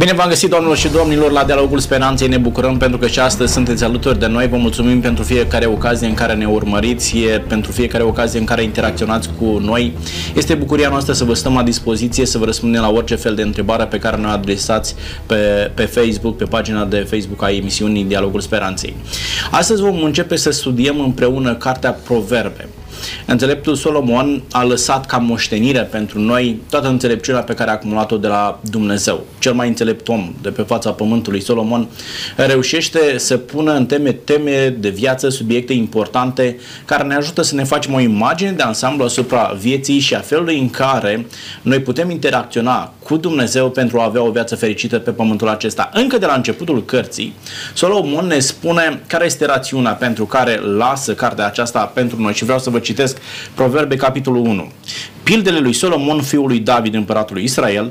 Bine v-am găsit, doamnelor și domnilor, la Dialogul Speranței. Ne bucurăm pentru că și astăzi sunteți alături de noi. Vă mulțumim pentru fiecare ocazie în care ne urmăriți, pentru fiecare ocazie în care interacționați cu noi. Este bucuria noastră să vă stăm la dispoziție, să vă răspundem la orice fel de întrebare pe care ne adresați pe, pe Facebook, pe pagina de Facebook a emisiunii Dialogul Speranței. Astăzi vom începe să studiem împreună cartea Proverbe. Înțeleptul Solomon a lăsat ca moștenire pentru noi toată înțelepciunea pe care a acumulat-o de la Dumnezeu. Cel mai înțelept om de pe fața pământului, Solomon, reușește să pună în teme teme de viață, subiecte importante care ne ajută să ne facem o imagine de ansamblu asupra vieții și a felului în care noi putem interacționa cu Dumnezeu pentru a avea o viață fericită pe pământul acesta. Încă de la începutul cărții, Solomon ne spune care este rațiunea pentru care lasă cartea aceasta pentru noi și vreau să vă citesc Proverbe capitolul 1. Pildele lui Solomon, fiul lui David, împăratul Israel,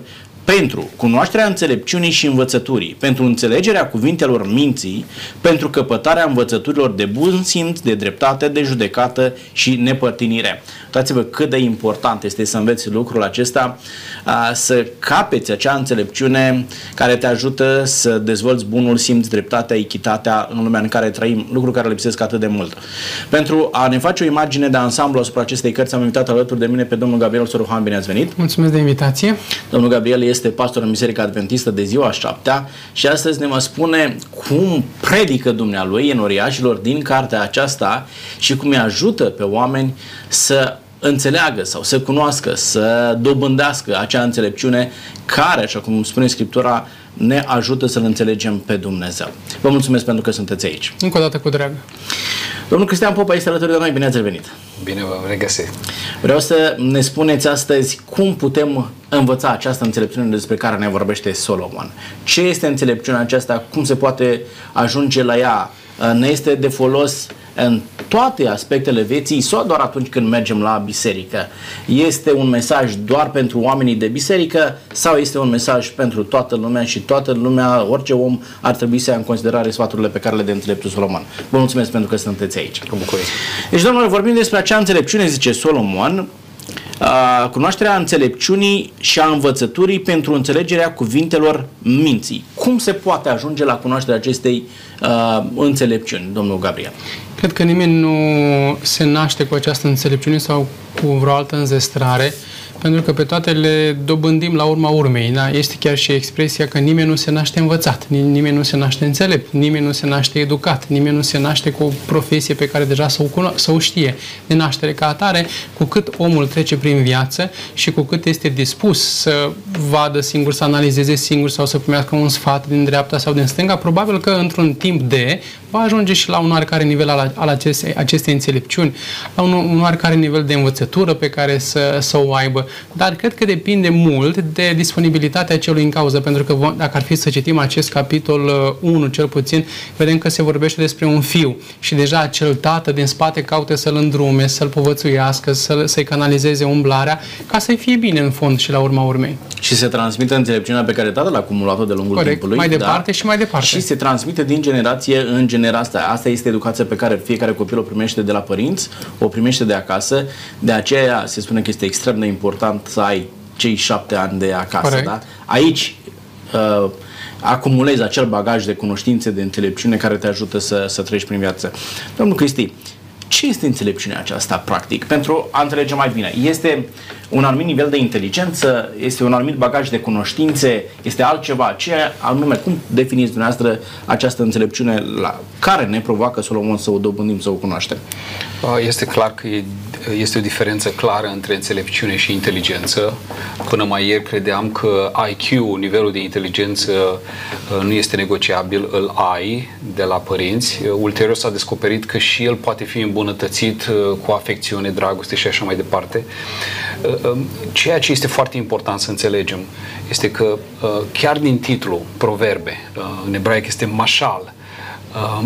pentru cunoașterea înțelepciunii și învățăturii, pentru înțelegerea cuvintelor minții, pentru căpătarea învățăturilor de bun simț, de dreptate, de judecată și nepărtinire. Uitați-vă cât de important este să înveți lucrul acesta, să capeți acea înțelepciune care te ajută să dezvolți bunul simț, dreptatea, echitatea în lumea în care trăim, lucru care lipsesc atât de mult. Pentru a ne face o imagine de ansamblu asupra acestei cărți, am invitat alături de mine pe domnul Gabriel Soruhan. Bine ați venit! Mulțumesc de invitație! Domnul Gabriel este pastor în Biserica Adventistă de ziua șaptea și astăzi ne va spune cum predică dumnealui în oriașilor din cartea aceasta și cum îi ajută pe oameni să înțeleagă sau să cunoască, să dobândească acea înțelepciune care, așa cum spune Scriptura, ne ajută să-L înțelegem pe Dumnezeu. Vă mulțumesc pentru că sunteți aici. Încă o dată cu drag. Domnul Cristian Popa este alături de noi. Bine ați revenit! Bine vă regăsit! Vreau să ne spuneți astăzi cum putem învăța această înțelepciune despre care ne vorbește Solomon. Ce este înțelepciunea aceasta? Cum se poate ajunge la ea? Ne este de folos în toate aspectele vieții sau doar atunci când mergem la biserică? Este un mesaj doar pentru oamenii de biserică sau este un mesaj pentru toată lumea și toată lumea, orice om ar trebui să ia în considerare sfaturile pe care le de înțeleptul Solomon? Vă mulțumesc pentru că sunteți aici. Cu bucurie. Deci, domnule, vorbim despre acea înțelepciune, zice Solomon, cunoașterea înțelepciunii și a învățăturii pentru înțelegerea cuvintelor minții. Cum se poate ajunge la cunoașterea acestei uh, înțelepciuni, domnul Gabriel? Cred că nimeni nu se naște cu această înțelepciune sau cu vreo altă înzestrare, pentru că pe toate le dobândim la urma urmei. Da? Este chiar și expresia că nimeni nu se naște învățat, nimeni nu se naște înțelept, nimeni nu se naște educat, nimeni nu se naște cu o profesie pe care deja să o, cuno- să o știe. De naștere ca atare, cu cât omul trece prin viață și cu cât este dispus să vadă singur, să analizeze singur sau să primească un sfat din dreapta sau din stânga, probabil că într-un timp de va ajunge și la un oarecare nivel al, al acestei, acestei înțelepciuni, la un, un oarecare nivel de învățătură pe care să, să o aibă. Dar cred că depinde mult de disponibilitatea celui în cauză, pentru că dacă ar fi să citim acest capitol 1 uh, cel puțin, vedem că se vorbește despre un fiu și deja acel tată din spate caută să-l îndrume, să-l povățuiască, să, să-i canalizeze umblarea, ca să-i fie bine în fond și la urma urmei. Și se transmite înțelepciunea pe care tatăl a acumulat-o de lungul Corect. timpului. Mai departe da? și mai departe. Și se transmite din generație în generație asta. Asta este educația pe care fiecare copil o primește de la părinți, o primește de acasă. De aceea se spune că este extrem de important să ai cei șapte ani de acasă. Corect. Da? Aici uh, acumulezi acel bagaj de cunoștințe, de înțelepciune care te ajută să, să treci prin viață. Domnul Cristi, ce este înțelepciunea aceasta, practic, pentru a înțelege mai bine? Este un anumit nivel de inteligență, este un anumit bagaj de cunoștințe, este altceva. Ce anume, cum definiți dumneavoastră această înțelepciune la care ne provoacă Solomon să o dobândim, să o cunoaștem? Este clar că este o diferență clară între înțelepciune și inteligență. Până mai ieri credeam că IQ, nivelul de inteligență, nu este negociabil, îl ai de la părinți. Ulterior s-a descoperit că și el poate fi îmbunătățit cu afecțiune, dragoste și așa mai departe. Ceea ce este foarte important să înțelegem este că chiar din titlu, proverbe, în ebraic este mașal,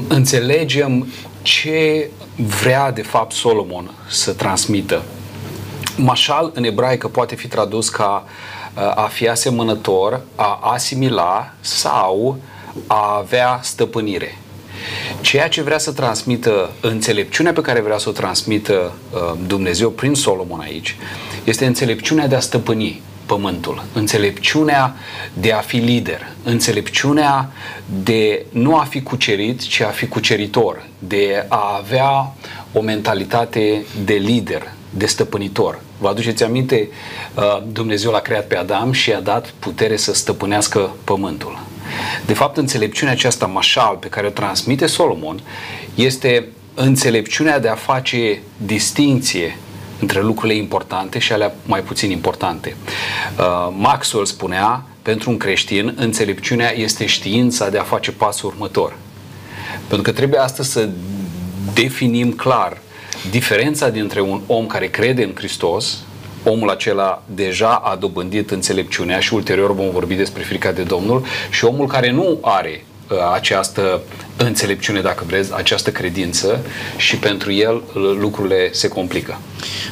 înțelegem ce vrea de fapt Solomon să transmită. Mașal în ebraică poate fi tradus ca a fi asemănător, a asimila sau a avea stăpânire. Ceea ce vrea să transmită, înțelepciunea pe care vrea să o transmită Dumnezeu prin Solomon aici, este înțelepciunea de a stăpâni pământul, înțelepciunea de a fi lider, înțelepciunea de nu a fi cucerit, ci a fi cuceritor, de a avea o mentalitate de lider, de stăpânitor. Vă aduceți aminte, uh, Dumnezeu l-a creat pe Adam și i-a dat putere să stăpânească pământul. De fapt, înțelepciunea aceasta mașal pe care o transmite Solomon este înțelepciunea de a face distinție între lucrurile importante și alea mai puțin importante. Uh, Maxwell spunea, pentru un creștin, înțelepciunea este știința de a face pasul următor. Pentru că trebuie astăzi să definim clar diferența dintre un om care crede în Hristos, omul acela deja a dobândit înțelepciunea și ulterior vom vorbi despre frica de Domnul, și omul care nu are uh, această înțelepciune, dacă vreți, această credință și pentru el uh, lucrurile se complică.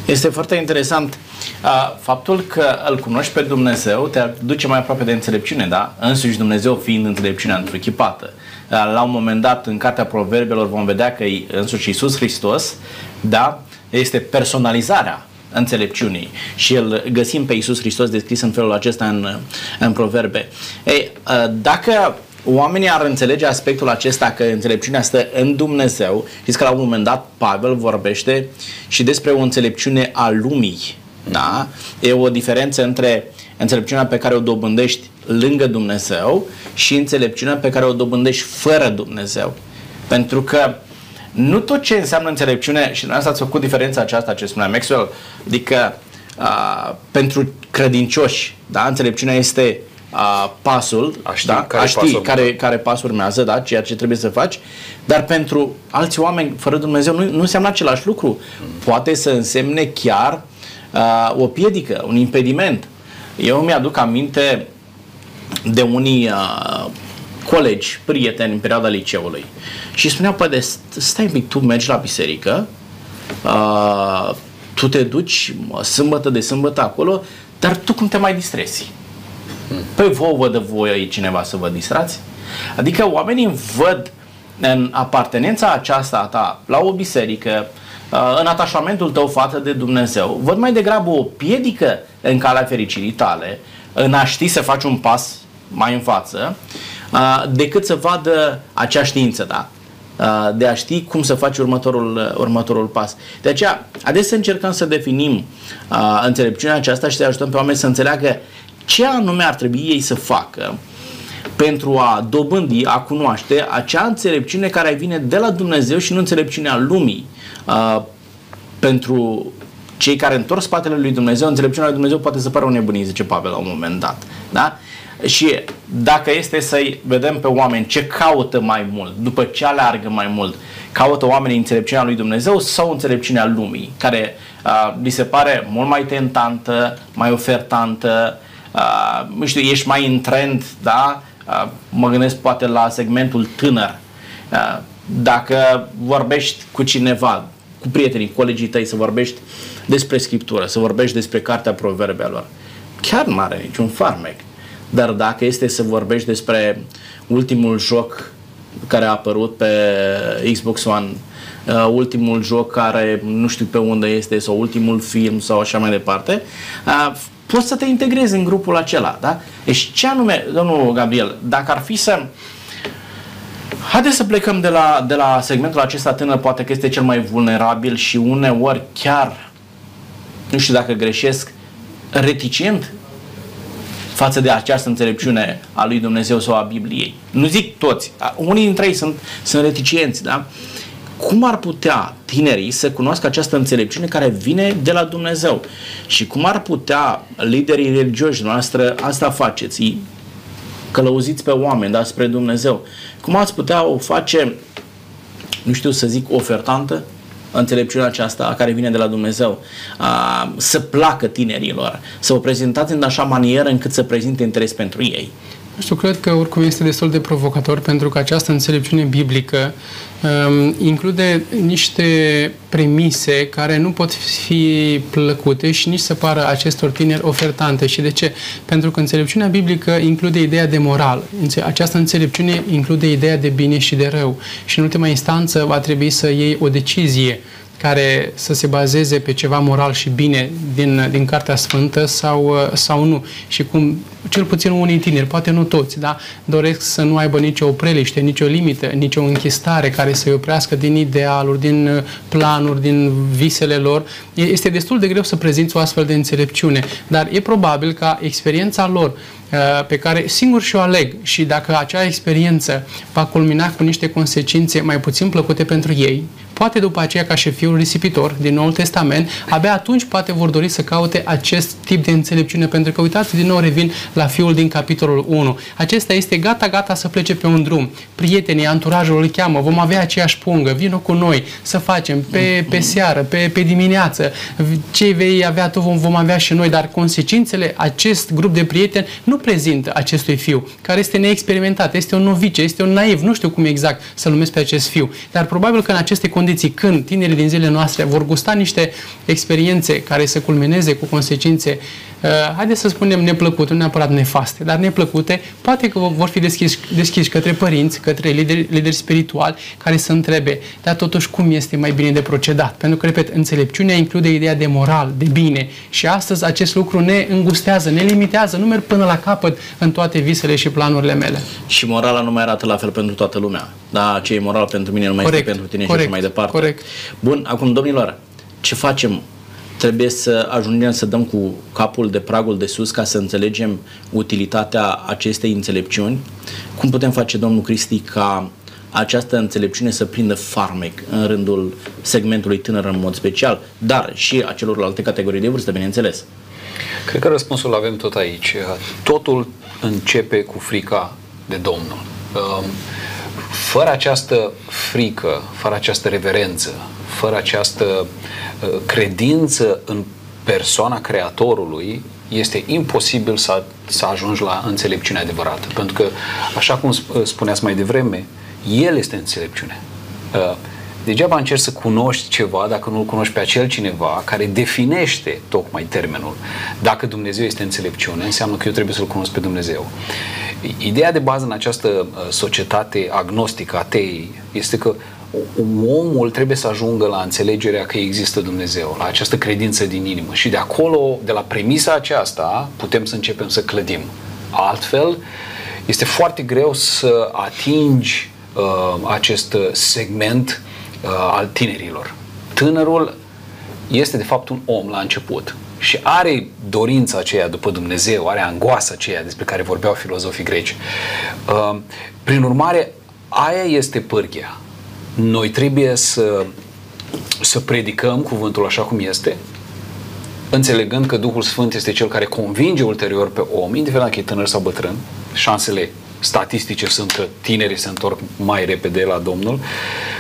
Este foarte interesant uh, faptul că îl cunoști pe Dumnezeu te duce mai aproape de înțelepciune, da? Însuși Dumnezeu fiind înțelepciunea întruchipată. La un moment dat, în Cartea Proverbelor, vom vedea că însuși Iisus Hristos, da, este personalizarea înțelepciunii și îl găsim pe Iisus Hristos descris în felul acesta în, în proverbe. Ei, dacă oamenii ar înțelege aspectul acesta că înțelepciunea stă în Dumnezeu, știți că la un moment dat Pavel vorbește și despre o înțelepciune a lumii. Da? E o diferență între înțelepciunea pe care o dobândești lângă Dumnezeu și înțelepciunea pe care o dobândești fără Dumnezeu. Pentru că nu tot ce înseamnă înțelepciune, și noi ați făcut diferența aceasta ce spunea Maxwell, adică a, pentru credincioși, da, înțelepciunea este a, pasul, a ști, da, care, a ști pas care, care pas urmează, da, ceea ce trebuie să faci, dar pentru alți oameni fără Dumnezeu nu, nu înseamnă același lucru. Poate să însemne chiar a, o piedică, un impediment. Eu mi-aduc aminte de unii uh, colegi, prieteni în perioada liceului și spuneau, păi, stai mic, tu mergi la biserică, uh, tu te duci sâmbătă de sâmbătă acolo, dar tu cum te mai distrezi? Păi vouă văd de voi cineva să vă distrați? Adică oamenii văd în apartenența aceasta a ta la o biserică, în atașamentul tău față de Dumnezeu, văd mai degrabă o piedică în calea fericirii tale, în a ști să faci un pas mai în față, decât să vadă acea știință, da? de a ști cum să faci următorul, următorul pas. De aceea, adesea încercăm să definim uh, înțelepciunea aceasta și să ajutăm pe oameni să înțeleagă ce anume ar trebui ei să facă pentru a dobândi, a cunoaște acea înțelepciune care vine de la Dumnezeu și nu înțelepciunea lumii. Uh, pentru cei care întorc spatele lui Dumnezeu, înțelepciunea lui Dumnezeu poate să pară o nebunie, zice Pavel la un moment dat. Da? Și dacă este să-i vedem pe oameni ce caută mai mult, după ce aleargă mai mult, caută oamenii înțelepciunea lui Dumnezeu sau înțelepciunea lumii, care uh, li se pare mult mai tentantă, mai ofertantă, uh, nu știu, ești mai în trend, da? Uh, mă gândesc poate la segmentul tânăr. Uh, dacă vorbești cu cineva, cu prietenii, colegii tăi, să vorbești despre Scriptură, să vorbești despre Cartea Proverbelor, chiar nu are niciun farmec. Dar dacă este să vorbești despre ultimul joc care a apărut pe Xbox One, uh, ultimul joc care nu știu pe unde este sau ultimul film sau așa mai departe, uh, poți să te integrezi în grupul acela. Da? Deci ce anume, domnul Gabriel, dacă ar fi să Haideți să plecăm de la, de la segmentul acesta tânăr, poate că este cel mai vulnerabil și uneori chiar, nu știu dacă greșesc, reticent față de această înțelepciune a lui Dumnezeu sau a Bibliei. Nu zic toți, unii dintre ei sunt, sunt reticienți, da? Cum ar putea tinerii să cunoască această înțelepciune care vine de la Dumnezeu? Și cum ar putea liderii religioși noastre asta faceți? Călăuziți pe oameni, da, spre Dumnezeu. Cum ați putea o face, nu știu să zic, ofertantă, înțelepciunea aceasta care vine de la Dumnezeu, a, să placă tinerilor, să o prezentați în așa manieră încât să prezinte interes pentru ei. Nu știu, cred că oricum este destul de provocator pentru că această înțelepciune biblică um, include niște premise care nu pot fi plăcute și nici să pară acestor tineri ofertante. Și de ce? Pentru că înțelepciunea biblică include ideea de moral. Această înțelepciune include ideea de bine și de rău. Și în ultima instanță va trebui să iei o decizie care să se bazeze pe ceva moral și bine din, din Cartea Sfântă sau, sau nu. Și cum cel puțin unii tineri, poate nu toți, da, doresc să nu aibă nicio opreliște, nicio limită, nicio închistare care să-i oprească din idealuri, din planuri, din visele lor. Este destul de greu să prezinți o astfel de înțelepciune, dar e probabil ca experiența lor Uh, pe care singur și-o aleg și dacă acea experiență va culmina cu niște consecințe mai puțin plăcute pentru ei, poate după aceea ca și fiul risipitor din Noul Testament, abia atunci poate vor dori să caute acest tip de înțelepciune, pentru că uitați, din nou revin la fiul din capitolul 1. Acesta este gata, gata să plece pe un drum. Prietenii, anturajul îl cheamă, vom avea aceeași pungă, vină cu noi să facem pe, pe seară, pe, pe dimineață, ce vei avea tu vom, vom avea și noi, dar consecințele acest grup de prieteni nu prezintă acestui fiu, care este neexperimentat, este un novice, este un naiv, nu știu cum exact să numesc pe acest fiu, dar probabil că în aceste condiții condiții când tinerii din zilele noastre vor gusta niște experiențe care să culmineze cu consecințe, uh, haideți să spunem neplăcute, nu neapărat nefaste, dar neplăcute, poate că vor fi deschiși, deschiși către părinți, către lideri, lideri spirituali care să întrebe, dar totuși cum este mai bine de procedat? Pentru că, repet, înțelepciunea include ideea de moral, de bine și astăzi acest lucru ne îngustează, ne limitează, nu merg până la capăt în toate visele și planurile mele. Și morala nu mai arată la fel pentru toată lumea. Da, ce e moral pentru mine nu mai corect, este pentru tine corect, și mai departe. Corect. Bun, acum, domnilor, ce facem? Trebuie să ajungem să dăm cu capul de pragul de sus ca să înțelegem utilitatea acestei înțelepciuni. Cum putem face, domnul Cristi, ca această înțelepciune să prindă farmec în rândul segmentului tânăr în mod special, dar și a celorlalte categorii de vârstă, bineînțeles? Cred că răspunsul avem tot aici. Totul începe cu frica de Domnul. Um, fără această frică, fără această reverență, fără această uh, credință în persoana Creatorului, este imposibil să, să ajungi la înțelepciunea adevărată. Pentru că, așa cum uh, spuneați mai devreme, El este înțelepciune. Uh, degeaba încerci să cunoști ceva dacă nu-l cunoști pe acel cineva care definește tocmai termenul. Dacă Dumnezeu este înțelepciune, înseamnă că eu trebuie să-L cunosc pe Dumnezeu. Ideea de bază în această uh, societate agnostică, atei, este că omul trebuie să ajungă la înțelegerea că există Dumnezeu, la această credință din inimă. Și de acolo, de la premisa aceasta, putem să începem să clădim. Altfel, este foarte greu să atingi uh, acest segment uh, al tinerilor. Tânărul este de fapt un om la început și are dorința aceea după Dumnezeu, are angoasa aceea despre care vorbeau filozofii greci. Uh, prin urmare, aia este pârghia. Noi trebuie să, să predicăm cuvântul așa cum este, înțelegând că Duhul Sfânt este cel care convinge ulterior pe om, indiferent dacă e tânăr sau bătrân, șansele statistice sunt că tinerii se întorc mai repede la Domnul,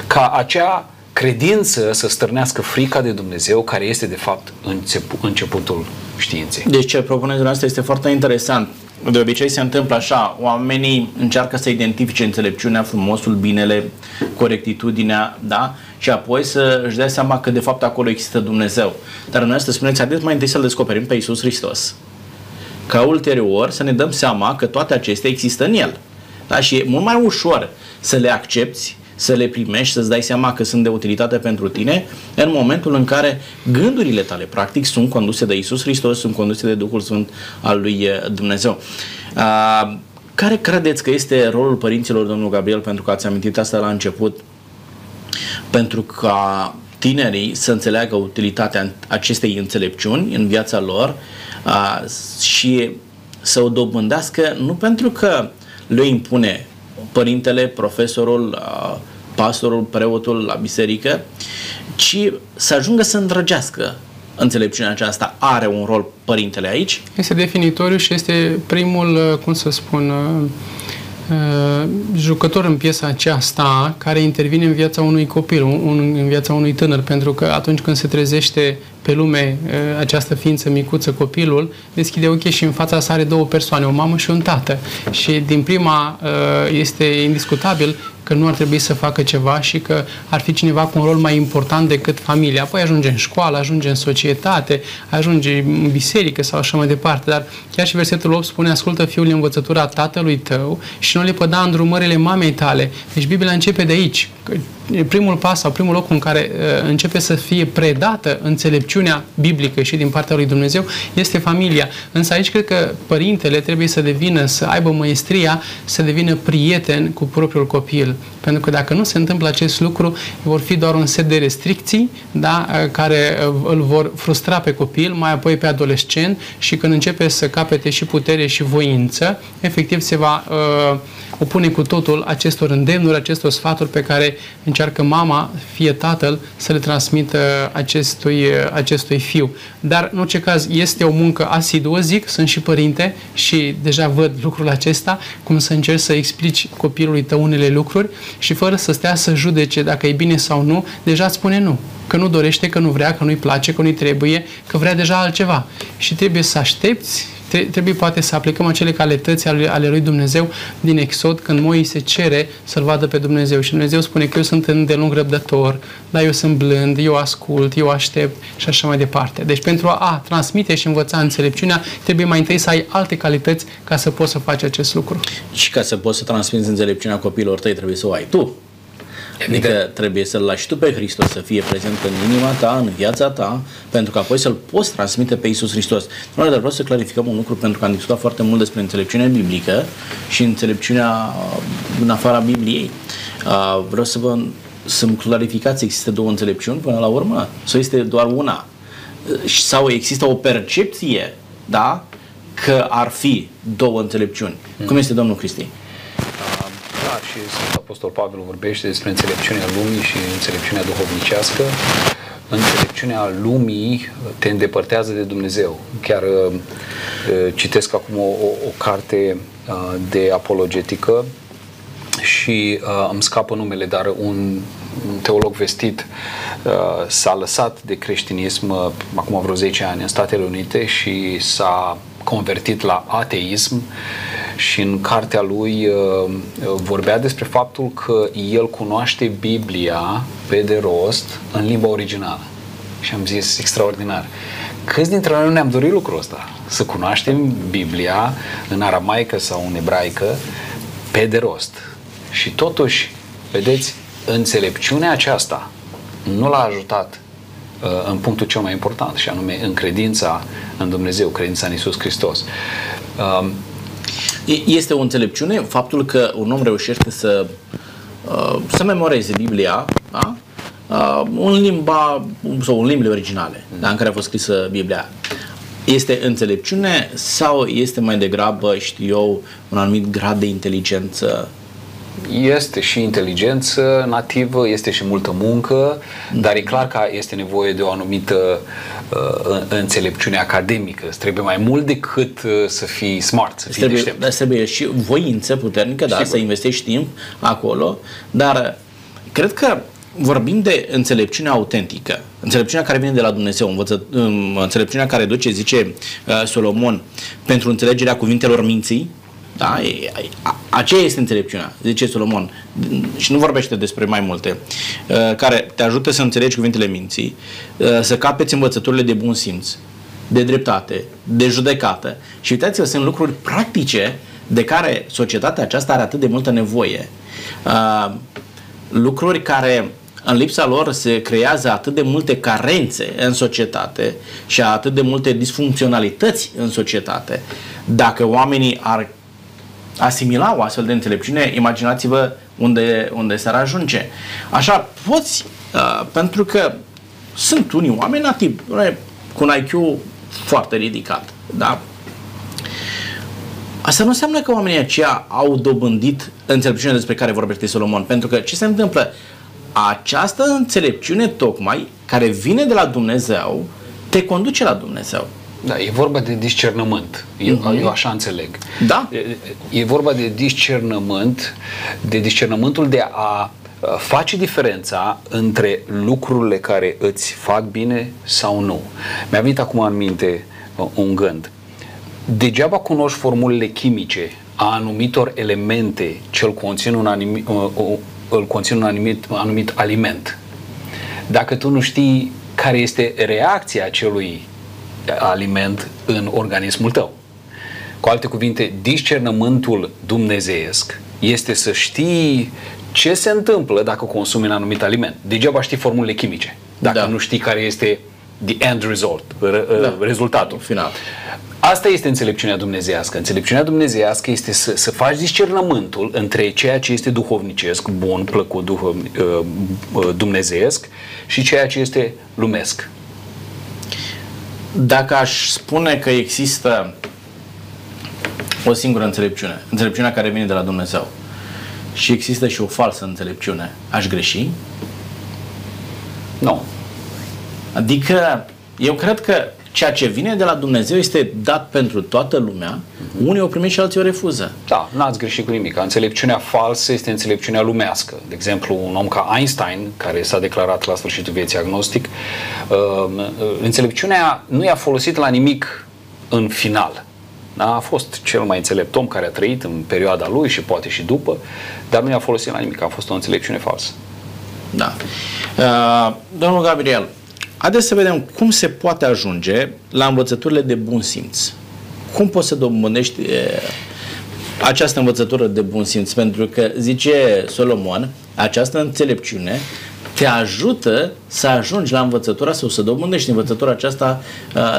ca acea credință să stârnească frica de Dumnezeu, care este de fapt începutul științei. Deci ce propuneți dumneavoastră este foarte interesant. De obicei se întâmplă așa, oamenii încearcă să identifice înțelepciunea, frumosul, binele, corectitudinea, da? Și apoi să își dea seama că de fapt acolo există Dumnezeu. Dar noi să spuneți, haideți mai întâi să-L descoperim pe Isus Hristos. Ca ulterior să ne dăm seama că toate acestea există în El. Da? Și e mult mai ușor să le accepti să le primești, să-ți dai seama că sunt de utilitate pentru tine în momentul în care gândurile tale, practic, sunt conduse de Isus Hristos, sunt conduse de Duhul Sfânt al lui eh, Dumnezeu. Uh, care credeți că este rolul părinților, domnul Gabriel, pentru că ați amintit asta la început, pentru ca tinerii să înțeleagă utilitatea acestei înțelepciuni în viața lor uh, și să o dobândească nu pentru că le impune părintele, profesorul, pastorul, preotul la biserică, ci să ajungă să îndrăgească înțelepciunea aceasta. Are un rol părintele aici? Este definitoriu și este primul, cum să spun, Uh, jucător în piesa aceasta care intervine în viața unui copil, un, în viața unui tânăr, pentru că atunci când se trezește pe lume uh, această ființă micuță, copilul, deschide ochii și în fața sa are două persoane, o mamă și un tată. Și din prima uh, este indiscutabil că nu ar trebui să facă ceva și că ar fi cineva cu un rol mai important decât familia. Apoi ajunge în școală, ajunge în societate, ajunge în biserică sau așa mai departe. Dar chiar și versetul 8 spune, ascultă fiul învățătura tatălui tău și nu le păda îndrumările mamei tale. Deci Biblia începe de aici primul pas sau primul loc în care uh, începe să fie predată înțelepciunea biblică și din partea lui Dumnezeu este familia. Însă aici cred că părintele trebuie să devină, să aibă măestria, să devină prieten cu propriul copil. Pentru că dacă nu se întâmplă acest lucru, vor fi doar un set de restricții da, uh, care uh, îl vor frustra pe copil, mai apoi pe adolescent și când începe să capete și putere și voință, efectiv se va uh, opune cu totul acestor îndemnuri, acestor sfaturi pe care încearcă mama, fie tatăl, să le transmită acestui, acestui fiu. Dar, în orice caz, este o muncă asiduă, zic, sunt și părinte și deja văd lucrul acesta, cum să încerci să explici copilului tău unele lucruri și fără să stea să judece dacă e bine sau nu, deja spune nu că nu dorește, că nu vrea, că nu-i place, că nu-i trebuie, că vrea deja altceva. Și trebuie să aștepți trebuie poate să aplicăm acele calități ale, ale lui Dumnezeu din Exod când Moise cere să-L vadă pe Dumnezeu și Dumnezeu spune că eu sunt îndelung răbdător, dar eu sunt blând, eu ascult, eu aștept și așa mai departe. Deci pentru a transmite și învăța înțelepciunea trebuie mai întâi să ai alte calități ca să poți să faci acest lucru. Și ca să poți să transmiți înțelepciunea copiilor tăi trebuie să o ai tu. Adică trebuie să-L lași tu pe Hristos să fie prezent în inima ta, în viața ta, pentru că apoi să-L poți transmite pe Isus Hristos. Noi dar vreau să clarificăm un lucru pentru că am discutat foarte mult despre înțelepciunea biblică și înțelepciunea în afara Bibliei. Uh, vreau să vă să-mi clarificați, există două înțelepciuni până la urmă? Sau este doar una? Uh, sau există o percepție, da? Că ar fi două înțelepciuni. Hmm. Cum este Domnul Cristi? Și Sfântul Apostol Pavel vorbește despre înțelepciunea lumii și înțelepciunea duhovnicească. Înțelepciunea lumii te îndepărtează de Dumnezeu. Chiar uh, citesc acum o, o, o carte uh, de apologetică și uh, îmi scapă numele, dar un, un teolog vestit uh, s-a lăsat de creștinism uh, acum vreo 10 ani în Statele Unite și s-a convertit la ateism și în cartea lui uh, vorbea despre faptul că el cunoaște Biblia pe de rost în limba originală. Și am zis, extraordinar. Câți dintre noi nu ne-am dorit lucrul ăsta? Să cunoaștem Biblia în aramaică sau în ebraică pe de rost. Și totuși, vedeți, înțelepciunea aceasta nu l-a ajutat uh, în punctul cel mai important, și anume în credința în Dumnezeu, credința în Isus Hristos. Um, este o înțelepciune faptul că un om reușește să, uh, să memoreze Biblia da? Uh, în limba sau în limbile originale da? în care a fost scrisă Biblia. Este înțelepciune sau este mai degrabă, știu eu, un anumit grad de inteligență este și inteligență nativă, este și multă muncă, dar e clar că este nevoie de o anumită uh, înțelepciune academică. Îți trebuie mai mult decât uh, să fii smart, să fii trebuie, deștept. Dar trebuie și voință puternică, da, să investești timp acolo, dar cred că vorbim de înțelepciune autentică, înțelepciunea care vine de la Dumnezeu, învăță, um, înțelepciunea care duce, zice uh, Solomon, pentru înțelegerea cuvintelor minții, da? Aceea este înțelepciunea, zice Solomon. Și nu vorbește despre mai multe. Uh, care te ajută să înțelegi cuvintele minții, uh, să capeți învățăturile de bun simț, de dreptate, de judecată. Și uitați-vă, sunt lucruri practice de care societatea aceasta are atât de multă nevoie. Uh, lucruri care în lipsa lor se creează atât de multe carențe în societate și atât de multe disfuncționalități în societate. Dacă oamenii ar asimila o astfel de înțelepciune, imaginați-vă unde, unde s-ar ajunge. Așa, poți, uh, pentru că sunt unii oameni nativi, cu un IQ foarte ridicat, da? Asta nu înseamnă că oamenii aceia au dobândit înțelepciunea despre care vorbește Solomon, pentru că ce se întâmplă? Această înțelepciune tocmai, care vine de la Dumnezeu, te conduce la Dumnezeu. Da, e vorba de discernământ. Eu, uh-huh. eu așa înțeleg. Da. E, e vorba de discernământ, de discernământul de a face diferența între lucrurile care îți fac bine sau nu. Mi-a venit acum în minte un gând. Degeaba cunoști formulele chimice a anumitor elemente ce îl conțin un, animi, îl conțin un anumit, un anumit aliment. Dacă tu nu știi care este reacția acelui aliment în organismul tău. Cu alte cuvinte, discernământul dumnezeiesc este să știi ce se întâmplă dacă consumi un anumit aliment. Degeaba știi formulele chimice, dacă da. nu știi care este the end result, da. rezultatul final. Asta este înțelepciunea dumnezească. Înțelepciunea dumnezească este să, să faci discernământul între ceea ce este duhovnicesc, bun, plăcut, duhov, uh, uh, dumnezeiesc și ceea ce este lumesc. Dacă aș spune că există o singură înțelepciune, înțelepciunea care vine de la Dumnezeu, și există și o falsă înțelepciune, aș greși? Nu. Adică, eu cred că ceea ce vine de la Dumnezeu este dat pentru toată lumea, uh-huh. unii o primesc și alții o refuză. Da, n-ați greșit cu nimic. Înțelepciunea falsă este înțelepciunea lumească. De exemplu, un om ca Einstein, care s-a declarat la sfârșitul vieții agnostic, uh, înțelepciunea nu i-a folosit la nimic în final. Da? A fost cel mai înțelept om care a trăit în perioada lui și poate și după, dar nu i-a folosit la nimic. A fost o înțelepciune falsă. Da. Uh, domnul Gabriel, Haideți să vedem cum se poate ajunge la învățăturile de bun simț. Cum poți să dobândești această învățătură de bun simț? Pentru că, zice Solomon, această înțelepciune te ajută să ajungi la învățătura sau să dobândești învățătura aceasta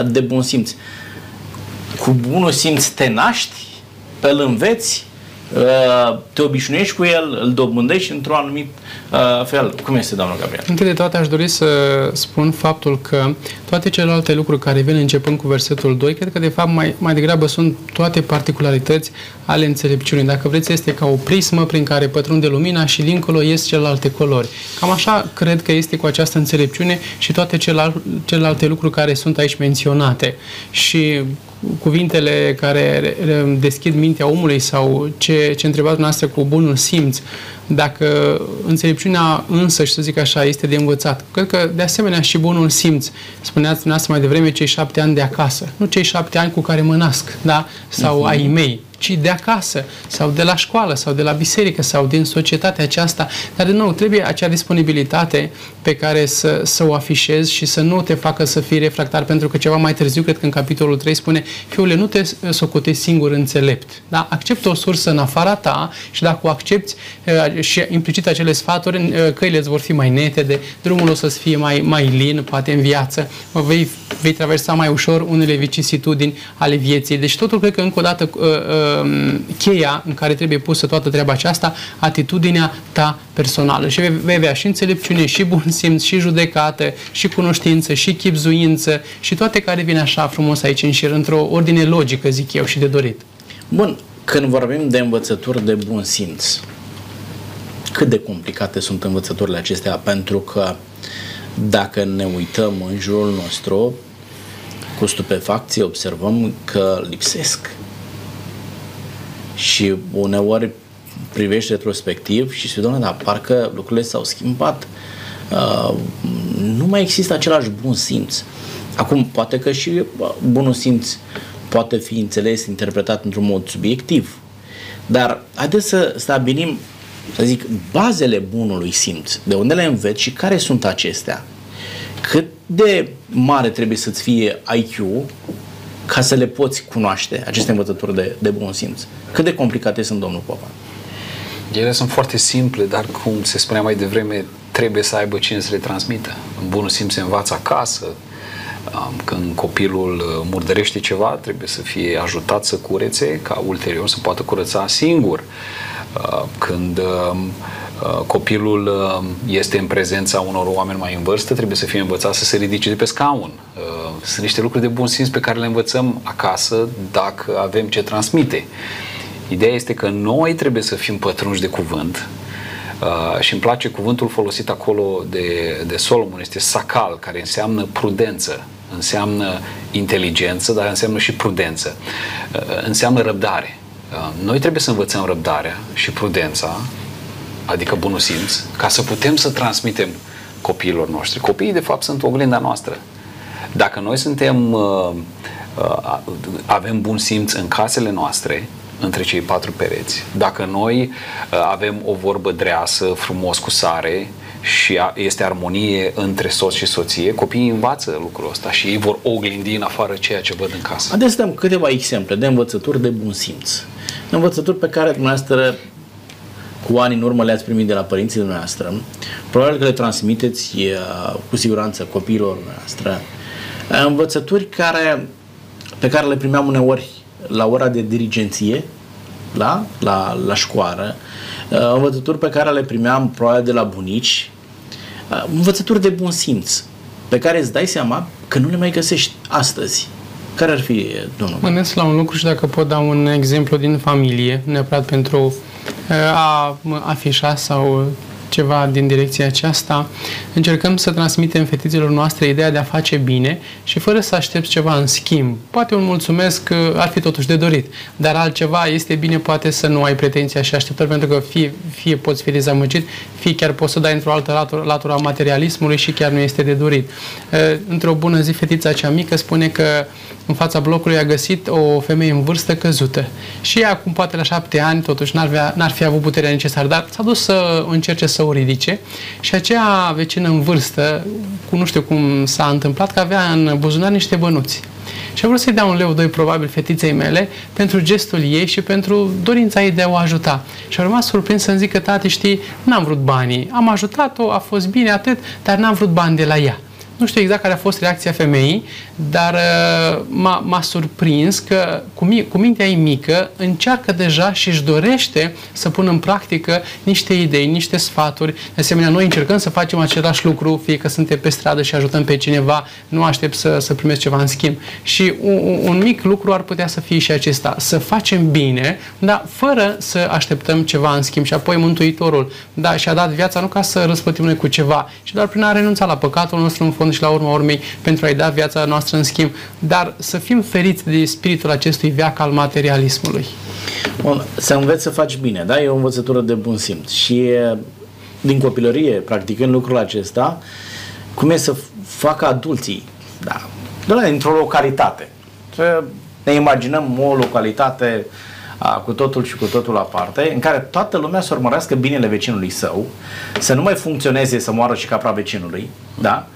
de bun simț. Cu bunul simț te naști, pe îl înveți, Uh, te obișnuiești cu el, îl dobândești într-un anumit uh, fel. Cum este, doamnă Gabriel? Întâi de toate aș dori să spun faptul că toate celelalte lucruri care vin începând cu versetul 2, cred că de fapt mai, mai degrabă sunt toate particularități ale înțelepciunii. Dacă vreți, este ca o prismă prin care pătrunde lumina și dincolo ies celelalte culori. Cam așa cred că este cu această înțelepciune și toate celelalte lucruri care sunt aici menționate. Și cuvintele care deschid mintea omului sau ce, ce întrebați noastră cu bunul simț, dacă înțelepciunea însă, și să zic așa, este de învățat. Cred că, de asemenea, și bunul simț. Spuneați dumneavoastră mai devreme cei șapte ani de acasă. Nu cei șapte ani cu care mă nasc, da? Sau uh-huh. ai mei ci de acasă sau de la școală sau de la biserică sau din societatea aceasta. Dar, din nou, trebuie acea disponibilitate pe care să, să o afișezi și să nu te facă să fii refractar, pentru că ceva mai târziu, cred că în capitolul 3 spune, fiule, nu te socotești singur înțelept. Da? Acceptă o sursă în afara ta și dacă o accepti uh, și implicit acele sfaturi, uh, căile îți vor fi mai netede, drumul o să-ți fie mai, mai lin, poate în viață, vei, vei traversa mai ușor unele vicisitudini ale vieții. Deci totul cred că încă o dată uh, Um, cheia în care trebuie pusă toată treaba aceasta, atitudinea ta personală. Și vei avea și înțelepciune, și bun simț, și judecată, și cunoștință, și chipzuință, și toate care vin așa frumos aici în șir, într-o ordine logică, zic eu, și de dorit. Bun, când vorbim de învățături de bun simț, cât de complicate sunt învățăturile acestea, pentru că dacă ne uităm în jurul nostru, cu stupefacție observăm că lipsesc și uneori privești retrospectiv și se doamne, dar parcă lucrurile s-au schimbat. Uh, nu mai există același bun simț. Acum, poate că și bunul simț poate fi înțeles, interpretat într-un mod subiectiv. Dar haideți să stabilim, să zic, bazele bunului simț. De unde le înveți și care sunt acestea? Cât de mare trebuie să-ți fie IQ ca să le poți cunoaște, aceste învățături de, de bun simț. Cât de complicate sunt, domnul Popa? Ele sunt foarte simple, dar cum se spunea mai devreme, trebuie să aibă cine să le transmită. În bunul simț se învață acasă, când copilul uh, murdărește ceva, trebuie să fie ajutat să curețe, ca ulterior să poată curăța singur. Uh, când um, uh, copilul um, este în prezența unor oameni mai în vârstă, trebuie să fie învățat să se ridice de pe scaun. Sunt niște lucruri de bun simț pe care le învățăm acasă dacă avem ce transmite. Ideea este că noi trebuie să fim pătrunși de cuvânt uh, și îmi place cuvântul folosit acolo de, de Solomon, este sacal, care înseamnă prudență, înseamnă inteligență, dar înseamnă și prudență, uh, înseamnă răbdare. Uh, noi trebuie să învățăm răbdarea și prudența, adică bunul simț, ca să putem să transmitem copiilor noștri. Copiii, de fapt, sunt oglinda noastră. Dacă noi suntem, uh, uh, avem bun simț în casele noastre, între cei patru pereți. Dacă noi uh, avem o vorbă dreasă, frumos cu sare, și este armonie între soț și soție, copiii învață lucrul ăsta și ei vor oglindi în afară ceea ce văd în casă. Haideți să dăm câteva exemple de învățături de bun simț. Învățături pe care dumneavoastră cu ani în urmă le-ați primit de la părinții dumneavoastră. Probabil că le transmiteți cu siguranță copiilor noastre. Învățături care, pe care le primeam uneori la ora de dirigenție, la, la, la școală, învățături pe care le primeam probabil de la bunici, învățături de bun simț, pe care îți dai seama că nu le mai găsești astăzi. Care ar fi, domnul? Mă la un lucru și dacă pot da un exemplu din familie, neapărat pentru a afișa sau ceva din direcția aceasta, încercăm să transmitem fetițelor noastre ideea de a face bine și fără să aștepți ceva în schimb. Poate un mulțumesc ar fi totuși de dorit, dar altceva este bine poate să nu ai pretenția și așteptări pentru că fie, fie poți fi dezamăgit, fie chiar poți să dai într-o altă latură, latură a materialismului și chiar nu este de dorit. Într-o bună zi, fetița cea mică spune că în fața blocului a găsit o femeie în vârstă căzută. Și ea, acum poate la șapte ani, totuși n-ar, avea, n-ar fi avut puterea necesară, dar s-a dus să încerce să o ridice și aceea vecină în vârstă, cu nu știu cum s-a întâmplat, că avea în buzunar niște bănuți. Și a vrut să-i dea un leu, doi, probabil, fetiței mele, pentru gestul ei și pentru dorința ei de a o ajuta. Și a rămas surprins să-mi zică, tati, știi, n-am vrut banii. Am ajutat-o, a fost bine atât, dar n-am vrut bani de la ea. Nu știu exact care a fost reacția femeii, dar uh, m-a, m-a surprins că cu, mi, cu mintea ei mică încearcă deja și își dorește să pună în practică niște idei, niște sfaturi. De asemenea, noi încercăm să facem același lucru, fie că suntem pe stradă și ajutăm pe cineva, nu aștept să, să primesc ceva în schimb. Și un, un mic lucru ar putea să fie și acesta, să facem bine, dar fără să așteptăm ceva în schimb. Și apoi Mântuitorul, da, și-a dat viața nu ca să răspătim noi cu ceva, ci doar prin a renunța la păcatul nostru în fond și la urma urmei pentru a-i da viața noastră în schimb, dar să fim feriți de spiritul acestui veac al materialismului. Bun, să înveți să faci bine, da? E o învățătură de bun simț și din copilărie, practicând lucrul acesta, cum e să facă adulții, da, de la într-o localitate. Să ne imaginăm o localitate a, cu totul și cu totul aparte, în care toată lumea să urmărească binele vecinului său, să nu mai funcționeze să moară și capra vecinului, da?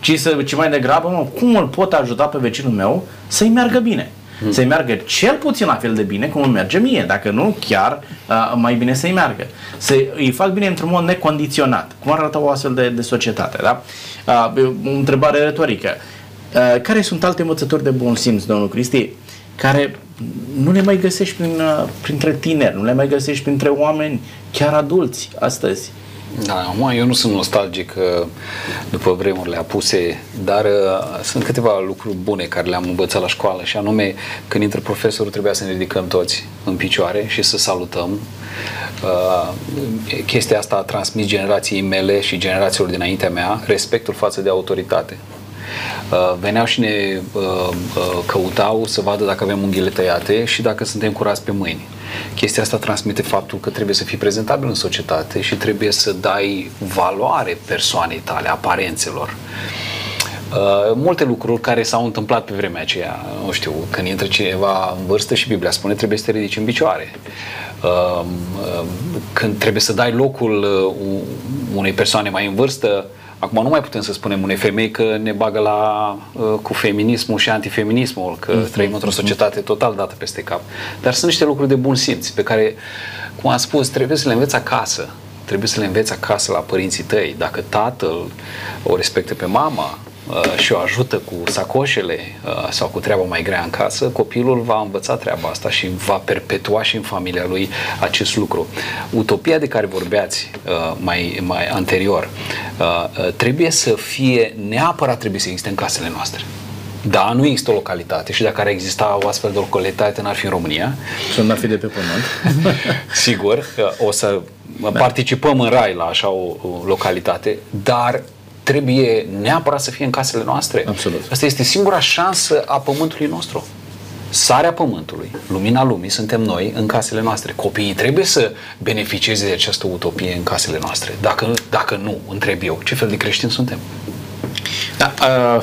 Ci, să, ci mai degrabă, mă, cum îl pot ajuta pe vecinul meu să-i meargă bine. Hmm. Să-i meargă cel puțin la fel de bine cum îmi merge mie, dacă nu, chiar uh, mai bine să-i meargă. Să îi fac bine într-un mod necondiționat. Cum arată o astfel de, de societate, da? Uh, o întrebare retorică. Uh, care sunt alte învățători de bun simț, domnul Cristi, care nu le mai găsești prin, uh, printre tineri, nu le mai găsești printre oameni chiar adulți astăzi? Da, acum eu nu sunt nostalgic uh, după vremurile apuse, dar uh, sunt câteva lucruri bune care le-am învățat la școală și anume când intră profesorul trebuia să ne ridicăm toți în picioare și să salutăm. Uh, chestia asta a transmis generației mele și generațiilor dinaintea mea respectul față de autoritate. Uh, veneau și ne uh, uh, căutau să vadă dacă avem unghiile tăiate și dacă suntem curați pe mâini. Chestia asta transmite faptul că trebuie să fii prezentabil în societate și trebuie să dai valoare persoanei tale, aparențelor. Uh, multe lucruri care s-au întâmplat pe vremea aceea, nu știu, când intră cineva în vârstă și Biblia spune trebuie să te ridici în picioare. Uh, uh, când trebuie să dai locul uh, unei persoane mai în vârstă, Acum nu mai putem să spunem unei femei că ne bagă la, uh, cu feminismul și antifeminismul, că mm-hmm. trăim într-o societate total dată peste cap. Dar sunt niște lucruri de bun simț pe care, cum am spus, trebuie să le înveți acasă. Trebuie să le înveți acasă la părinții tăi. Dacă tatăl o respectă pe mama, Uh, și o ajută cu sacoșele uh, sau cu treaba mai grea în casă, copilul va învăța treaba asta și va perpetua și în familia lui acest lucru. Utopia de care vorbeați uh, mai, mai anterior trebuie să fie, neapărat trebuie să existe în casele noastre. Da, nu există o localitate și dacă ar exista o astfel de localitate, n-ar fi în România. Și n-ar fi de pe pământ. Sigur, că o să da. participăm în rai la așa o, o localitate, dar trebuie neapărat să fie în casele noastre. Absolut. Asta este singura șansă a pământului nostru. Sarea pământului, lumina lumii, suntem noi în casele noastre. Copiii trebuie să beneficieze de această utopie în casele noastre. Dacă, dacă nu, întreb eu, ce fel de creștini suntem? Da, uh,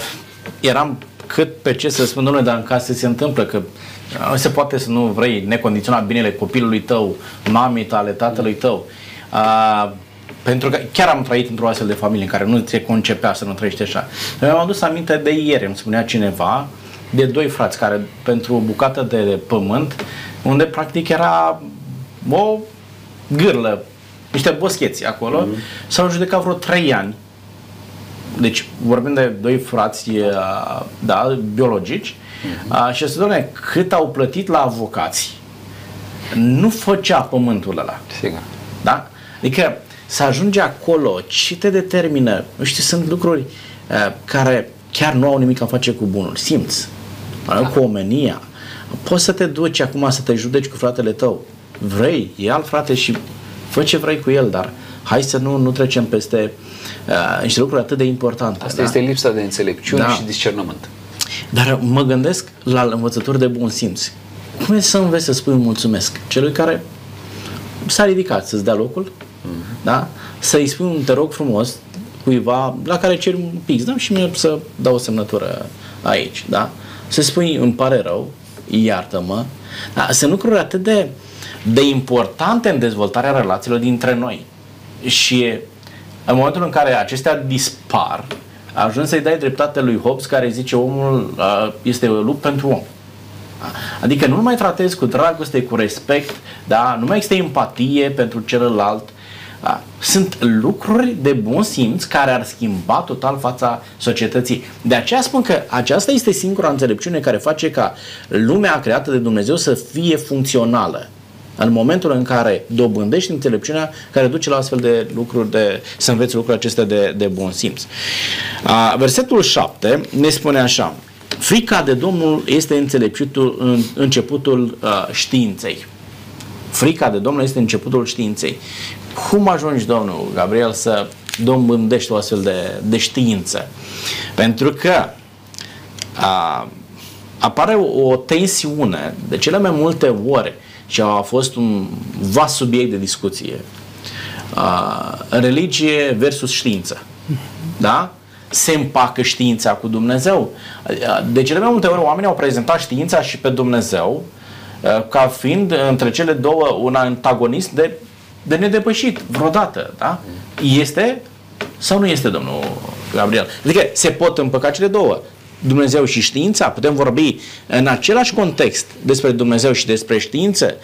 eram cât pe ce să spun, domnule, dar în casă se întâmplă că Nu se poate să nu vrei necondiționat binele copilului tău, mamei tale, tatălui tău. Uh, pentru că chiar am trăit într-o astfel de familie în care nu se concepea să nu trăiești așa. Mi-am adus aminte de ieri, îmi spunea cineva, de doi frați care pentru o bucată de pământ, unde practic era o gârlă, niște boscheți acolo, mm-hmm. s-au judecat vreo trei ani. Deci vorbim de doi frați da, biologici mm-hmm. și să doamne, cât au plătit la avocați, nu făcea pământul ăla. Sigur. Da? Adică să ajunge acolo, ce te determină? Nu știu, sunt lucruri uh, care chiar nu au nimic a face cu bunul simț, da. cu omenia. Poți să te duci acum să te judeci cu fratele tău. Vrei, e alt frate și fă ce vrei cu el, dar hai să nu, nu trecem peste uh, niște lucruri atât de importante. Asta da? este lipsa de înțelepciune da. și discernământ. Dar mă gândesc la învățători de bun simț. Cum e să înveți să spui mulțumesc celui care s-a ridicat să-ți dea locul, da? Să-i spui un te rog frumos cuiva la care ceri un pix, da? Și mie să dau o semnătură aici, da? Să spui îmi pare rău, iartă-mă. Da? Sunt lucruri atât de, de importante în dezvoltarea relațiilor dintre noi. Și în momentul în care acestea dispar, ajuns să-i dai dreptate lui Hobbes care zice omul uh, este lup pentru om. Adică nu mai tratezi cu dragoste, cu respect, da? nu mai există empatie pentru celălalt, da? Sunt lucruri de bun simț care ar schimba total fața societății. De aceea spun că aceasta este singura înțelepciune care face ca lumea creată de Dumnezeu să fie funcțională în momentul în care dobândești înțelepciunea care duce la astfel de lucruri, de, să înveți lucruri acestea de, de bun simț. A, versetul 7 ne spune așa, frica de Domnul este înțelepciutul, începutul a, științei. Frica de Domnul este începutul științei. Cum ajungi, domnul Gabriel, să domândești o astfel de, de știință? Pentru că a, apare o, o tensiune de cele mai multe ori și a fost un vast subiect de discuție. A, religie versus știință. Da? Se împacă știința cu Dumnezeu. De cele mai multe ori oamenii au prezentat știința și pe Dumnezeu ca fiind între cele două un antagonist de de nedepășit vreodată, da? Este sau nu este, domnul Gabriel? Adică se pot împăca cele două. Dumnezeu și știința, putem vorbi în același context despre Dumnezeu și despre știință.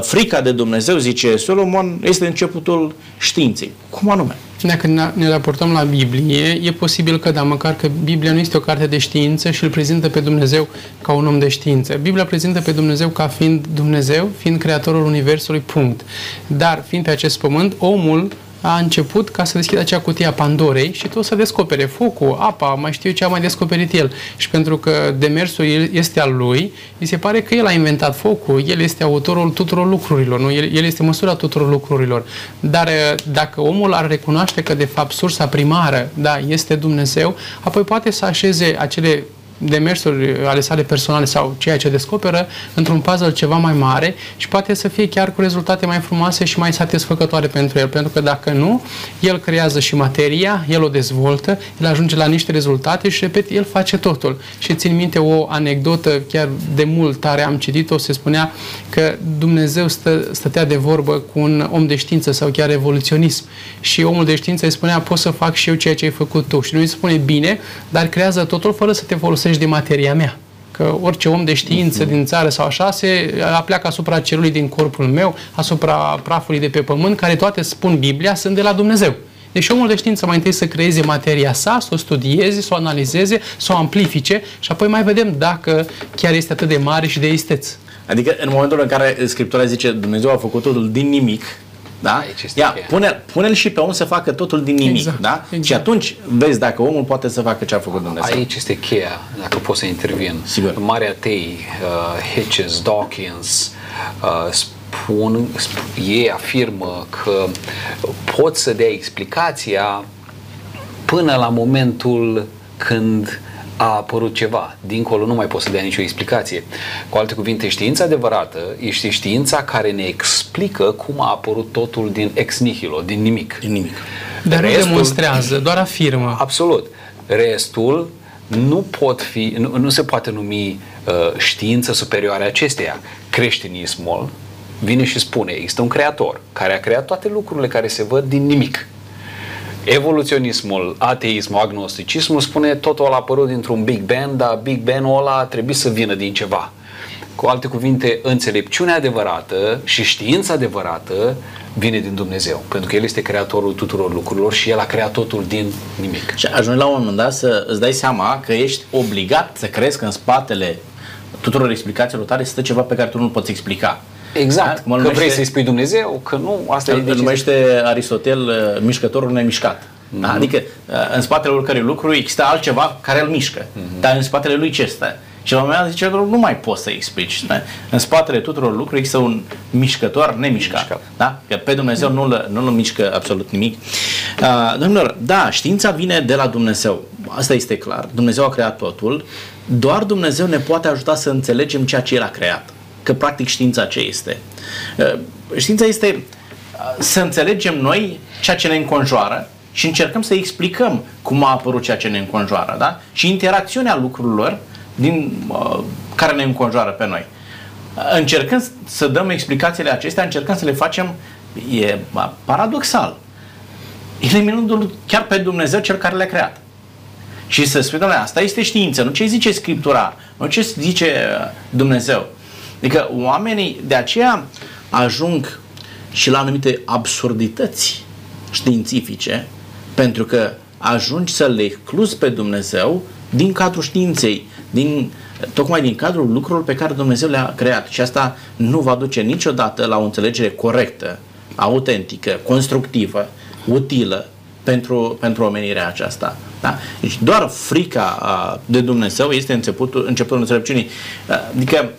Frica de Dumnezeu, zice Solomon, este începutul științei. Cum anume? Dacă ne raportăm la Biblie, e posibil că, da, măcar că Biblia nu este o carte de știință și îl prezintă pe Dumnezeu ca un om de știință. Biblia prezintă pe Dumnezeu ca fiind Dumnezeu, fiind creatorul Universului, punct. Dar, fiind pe acest pământ, omul a început ca să deschidă acea cutie a Pandorei și tot să descopere focul, apa, mai știu ce a mai descoperit el. Și pentru că demersul este al lui, îi se pare că el a inventat focul, el este autorul tuturor lucrurilor, nu? El, el este măsura tuturor lucrurilor. Dar eh, dacă omul ar recunoaște că de fapt sursa primară, da, este Dumnezeu, apoi poate să așeze acele demersuri ale sale personale sau ceea ce descoperă într-un puzzle ceva mai mare și poate să fie chiar cu rezultate mai frumoase și mai satisfăcătoare pentru el. Pentru că dacă nu, el creează și materia, el o dezvoltă, el ajunge la niște rezultate și, repet, el face totul. Și țin minte o anecdotă, chiar de mult tare am citit-o, se spunea că Dumnezeu stă, stătea de vorbă cu un om de știință sau chiar evoluționism și omul de știință îi spunea pot să fac și eu ceea ce ai făcut tu. Și nu îi spune bine, dar creează totul fără să te folosești de materia mea. Că orice om de știință din țară sau așa se apleacă asupra celui din corpul meu, asupra prafului de pe pământ, care toate spun Biblia, sunt de la Dumnezeu. Deci omul de știință mai întâi să creeze materia sa, să o studieze, să o analizeze, să o amplifice și apoi mai vedem dacă chiar este atât de mare și de isteț. Adică în momentul în care Scriptura zice Dumnezeu a făcut totul din nimic, da? Ia, pune, pune-l și pe om să facă totul din nimic. Exact, da? Exact. Și atunci vezi dacă omul poate să facă ce a făcut Dumnezeu. Aici este cheia, dacă pot să intervin. Sigur. Marea Tei, uh, Hitchens, Dawkins, uh, spun, spun, ei afirmă că pot să dea explicația până la momentul când a apărut ceva. Dincolo nu mai poți să dea nicio explicație. Cu alte cuvinte, știința adevărată este știința care ne explică cum a apărut totul din ex nihilo, din nimic. Din nimic. Dar Restul, nu demonstrează, doar afirmă. Absolut. Restul nu pot fi, nu, nu se poate numi uh, știință superioare acesteia. Creștinismul vine și spune, există un creator care a creat toate lucrurile care se văd din nimic. Evoluționismul, ateismul, agnosticismul spune totul a apărut dintr-un Big Bang, dar Big Bang-ul ăla trebuie să vină din ceva. Cu alte cuvinte, înțelepciunea adevărată și știința adevărată vine din Dumnezeu, pentru că El este creatorul tuturor lucrurilor și El a creat totul din nimic. Și ajungi la un moment dat să îți dai seama că ești obligat să crezi că în spatele tuturor explicațiilor tale stă ceva pe care tu nu poți explica. Exact, da? că numește, vrei să-i spui Dumnezeu, că nu, asta e numește Aristotel uh, mișcătorul nemișcat. Mm-hmm. Da? Adică uh, în spatele oricărui lucru există altceva care îl mișcă, mm-hmm. dar în spatele lui ce stă? Și la un moment dat zice, nu mai poți să explici. Da? În spatele tuturor lucrurilor există un mișcător nemișcat. Mișcat. Da? Că pe Dumnezeu nu-l, nu-l mișcă absolut nimic. Uh, domnilor, da, știința vine de la Dumnezeu. Asta este clar. Dumnezeu a creat totul. Doar Dumnezeu ne poate ajuta să înțelegem ceea ce El a creat. Că practic știința ce este? Uh, știința este uh, să înțelegem noi ceea ce ne înconjoară și încercăm să explicăm cum a apărut ceea ce ne înconjoară. Da? Și interacțiunea lucrurilor din, uh, care ne înconjoară pe noi. Încercând să dăm explicațiile acestea, încercăm să le facem, e paradoxal, eliminându-l chiar pe Dumnezeu cel care le-a creat. Și să spui, doamne, asta este știință, nu ce zice Scriptura, nu ce zice uh, Dumnezeu. Adică oamenii de aceea ajung și la anumite absurdități științifice, pentru că ajungi să le excluzi pe Dumnezeu din cadrul științei din, tocmai din cadrul lucrurilor pe care Dumnezeu le-a creat. Și asta nu va duce niciodată la o înțelegere corectă, autentică, constructivă, utilă pentru, pentru omenirea aceasta. Da? Deci doar frica de Dumnezeu este începutul, începutul înțelepciunii. Adică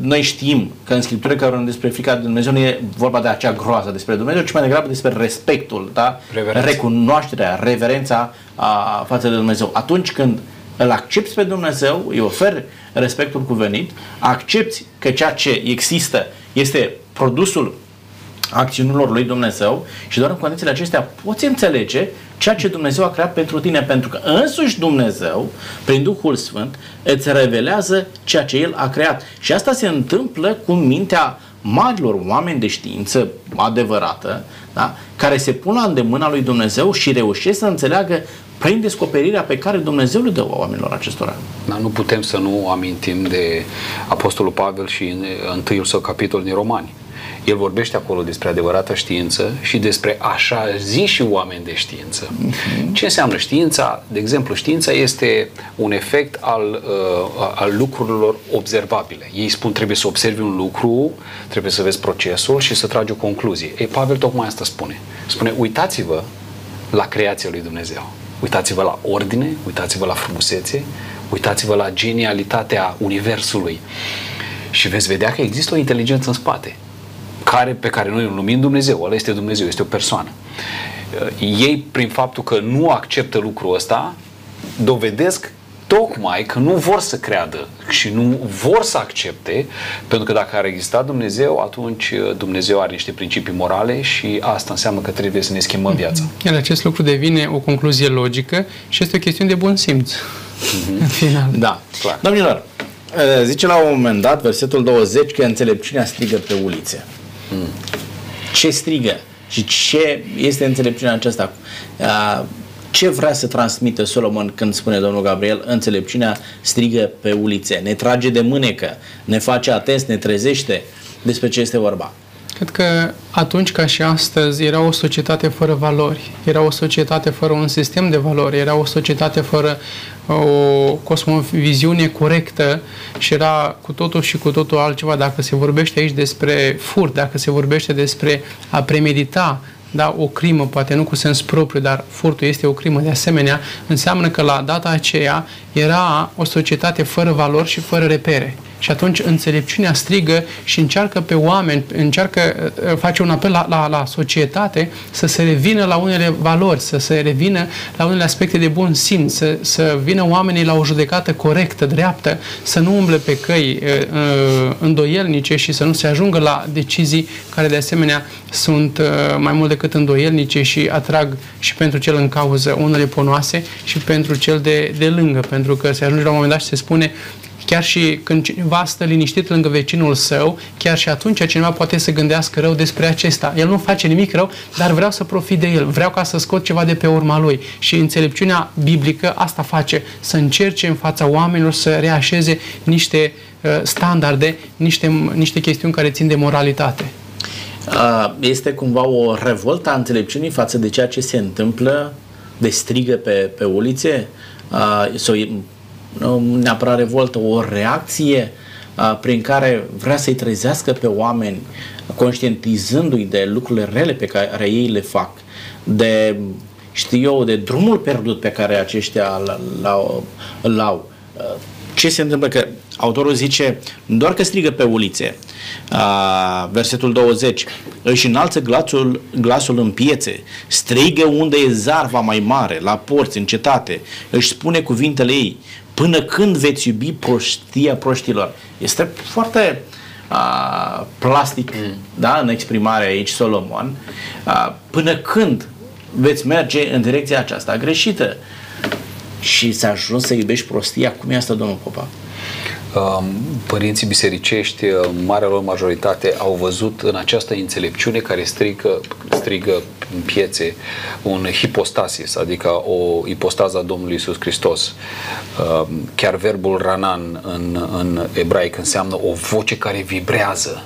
noi știm că în Scriptură care vorbim despre frica de Dumnezeu nu e vorba de acea groază despre Dumnezeu, ci mai degrabă despre respectul, da? recunoașterea, reverența a, față de Dumnezeu. Atunci când uh, îl accepti pe Dumnezeu, îi oferi respectul cuvenit, accepti că ceea ce există este produsul acțiunilor lui Dumnezeu și doar în condițiile acestea poți înțelege ceea ce Dumnezeu a creat pentru tine, pentru că însuși Dumnezeu, prin Duhul Sfânt, îți revelează ceea ce El a creat. Și asta se întâmplă cu mintea marilor oameni de știință adevărată, da? care se pun la îndemâna lui Dumnezeu și reușesc să înțeleagă prin descoperirea pe care Dumnezeu le dă oamenilor acestora. Dar nu putem să nu amintim de Apostolul Pavel și în întâiul său capitol din Romani. El vorbește acolo despre adevărată știință și despre așa zi și oameni de știință. Uh-huh. Ce înseamnă știința? De exemplu, știința este un efect al, uh, al lucrurilor observabile. Ei spun trebuie să observi un lucru, trebuie să vezi procesul și să tragi o concluzie. Ei, Pavel tocmai asta spune. Spune, uitați-vă la creația lui Dumnezeu. Uitați-vă la ordine, uitați-vă la frumusețe, uitați-vă la genialitatea Universului și veți vedea că există o inteligență în spate care, pe care noi îl numim Dumnezeu. Ăla este Dumnezeu, este o persoană. Ei, prin faptul că nu acceptă lucrul ăsta, dovedesc tocmai că nu vor să creadă și nu vor să accepte, pentru că dacă ar exista Dumnezeu, atunci uh, Dumnezeu are niște principii morale și asta înseamnă că trebuie să ne schimbăm mhm. viața. Iar acest lucru devine o concluzie logică și este o chestiune de bun simț. Mm-hmm. În final. Da. Clar. Domnilor, uh, zice la un moment dat, versetul 20, că înțelepciunea strigă pe ulițe. Mm. Ce strigă? Și ce este înțelepciunea aceasta? Uh, ce vrea să transmită Solomon când spune domnul Gabriel? Înțelepciunea strigă pe ulițe, ne trage de mânecă, ne face atenți, ne trezește. Despre ce este vorba? Cred că atunci ca și astăzi era o societate fără valori, era o societate fără un sistem de valori, era o societate fără o cosmoviziune corectă și era cu totul și cu totul altceva. Dacă se vorbește aici despre furt, dacă se vorbește despre a premedita, da, o crimă, poate nu cu sens propriu, dar furtul este o crimă de asemenea, înseamnă că la data aceea era o societate fără valori și fără repere. Și atunci înțelepciunea strigă și încearcă pe oameni, încearcă, uh, face un apel la, la, la societate să se revină la unele valori, să se revină la unele aspecte de bun simț, să, să vină oamenii la o judecată corectă, dreaptă, să nu umble pe căi uh, uh, îndoielnice și să nu se ajungă la decizii care de asemenea sunt uh, mai mult decât îndoielnice și atrag și pentru cel în cauză unele ponoase și pentru cel de, de lângă, pentru că se ajunge la un moment dat și se spune chiar și când cineva stă liniștit lângă vecinul său, chiar și atunci cineva poate să gândească rău despre acesta. El nu face nimic rău, dar vreau să profit de el, vreau ca să scot ceva de pe urma lui. Și înțelepciunea biblică asta face, să încerce în fața oamenilor să reașeze niște uh, standarde, niște, niște chestiuni care țin de moralitate. Uh, este cumva o revoltă a înțelepciunii față de ceea ce se întâmplă, de strigă pe, pe ulițe, uh, sau nu neapărat revoltă, o reacție prin care vrea să-i trezească pe oameni, conștientizându-i de lucrurile rele pe care ei le fac, de, știu eu, de drumul pierdut pe care aceștia îl au. Ce se întâmplă? Că autorul zice, doar că strigă pe ulițe, versetul 20, își înalță glasul, glasul în piețe, strigă unde e zarva mai mare, la porți, în cetate, își spune cuvintele ei, Până când veți iubi prostia proștilor? Este foarte uh, plastic mm. da, în exprimare aici Solomon. Uh, până când veți merge în direcția aceasta greșită? Și să ajungi să iubești prostia, cum e asta, domnul Popa? Um, părinții bisericești, în marea lor majoritate, au văzut în această înțelepciune care strigă, strigă în piețe un hipostasis, adică o ipostază a Domnului Isus Hristos. Um, chiar verbul ranan în, în ebraic înseamnă o voce care vibrează.